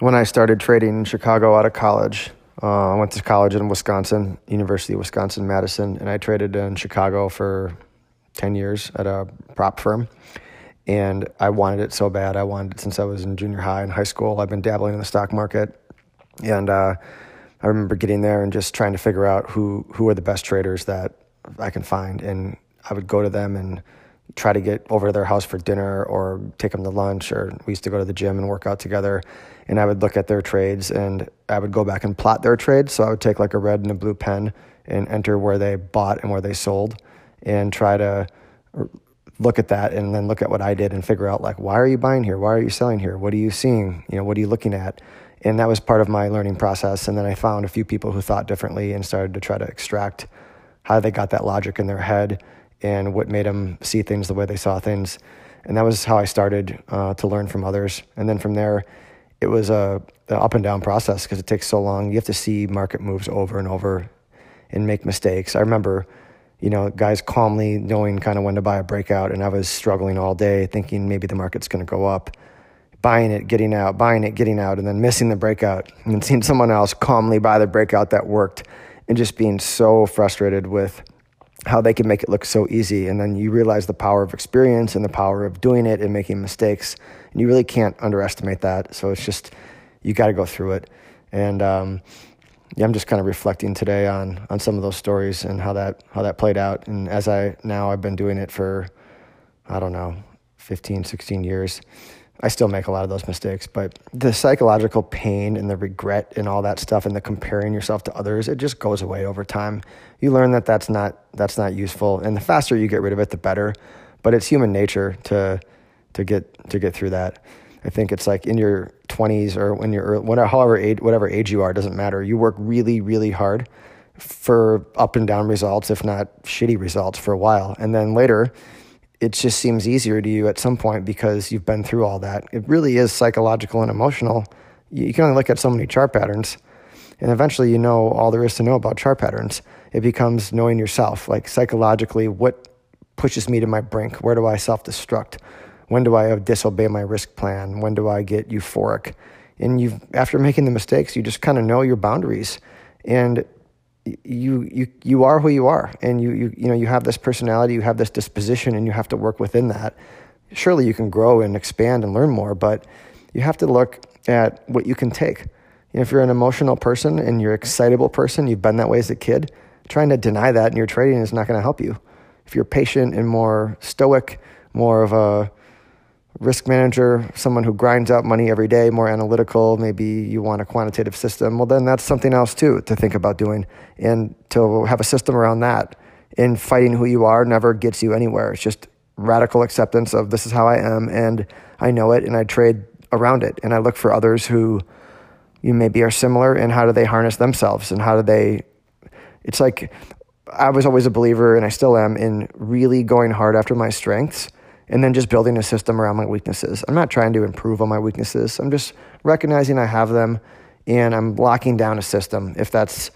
when I started trading in Chicago out of college. Uh, I went to college in Wisconsin, University of Wisconsin Madison, and I traded in Chicago for 10 years at a prop firm. And I wanted it so bad. I wanted it since I was in junior high and high school. I've been dabbling in the stock market. And uh, I remember getting there and just trying to figure out who, who are the best traders that I can find. And I would go to them and try to get over to their house for dinner or take them to lunch or we used to go to the gym and work out together. And I would look at their trades and I would go back and plot their trades. So I would take like a red and a blue pen and enter where they bought and where they sold and try to look at that and then look at what I did and figure out like why are you buying here? Why are you selling here? What are you seeing? You know what are you looking at? And that was part of my learning process. And then I found a few people who thought differently and started to try to extract how they got that logic in their head and what made them see things the way they saw things. And that was how I started uh, to learn from others. And then from there, it was a, a up and down process because it takes so long. You have to see market moves over and over and make mistakes. I remember, you know, guys calmly knowing kind of when to buy a breakout, and I was struggling all day thinking maybe the market's going to go up, buying it, getting out, buying it, getting out, and then missing the breakout, and seeing someone else calmly buy the breakout that worked, and just being so frustrated with how they can make it look so easy. And then you realize the power of experience and the power of doing it and making mistakes. And you really can't underestimate that. So it's just, you got to go through it. And um, yeah, I'm just kind of reflecting today on, on some of those stories and how that, how that played out. And as I now, I've been doing it for, I don't know, 15, 16 years. I still make a lot of those mistakes, but the psychological pain and the regret and all that stuff and the comparing yourself to others, it just goes away over time. You learn that that's not that's not useful, and the faster you get rid of it, the better. But it's human nature to to get to get through that. I think it's like in your 20s or when you're whatever however age whatever age you are doesn't matter. You work really really hard for up and down results, if not shitty results, for a while, and then later it just seems easier to you at some point because you've been through all that. It really is psychological and emotional. You can only look at so many chart patterns, and eventually you know all there is to know about chart patterns. It becomes knowing yourself, like psychologically, what pushes me to my brink? Where do I self destruct? When do I disobey my risk plan? When do I get euphoric? And you, after making the mistakes, you just kind of know your boundaries, and you you you are who you are. And you you you know you have this personality you have this disposition and you have to work within that. Surely you can grow and expand and learn more but you have to look at what you can take. You know, if you're an emotional person and you're an excitable person you've been that way as a kid trying to deny that in your trading is not going to help you. If you're patient and more stoic more of a risk manager, someone who grinds out money every day, more analytical, maybe you want a quantitative system, well, then that's something else too to think about doing and to have a system around that. And fighting who you are never gets you anywhere. It's just radical acceptance of this is how I am and I know it and I trade around it and I look for others who you maybe are similar and how do they harness themselves and how do they it's like I was always a believer and I still am in really going hard after my strengths and then just building a system around my weaknesses. I'm not trying to improve on my weaknesses. I'm just recognizing I have them and I'm locking down a system. If that's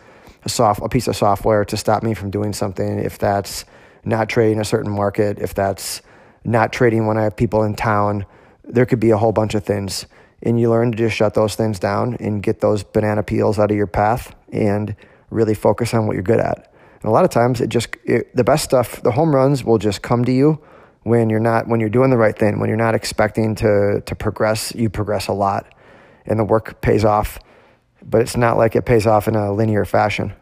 a soft a piece of software to stop me from doing something, if that's not trading a certain market, if that's not trading when I have people in town, there could be a whole bunch of things. And you learn to just shut those things down and get those banana peels out of your path and really focus on what you're good at. And a lot of times it just it, the best stuff, the home runs will just come to you when you're not when you're doing the right thing, when you're not expecting to to progress, you progress a lot, and the work pays off. But it's not like it pays off in a linear fashion.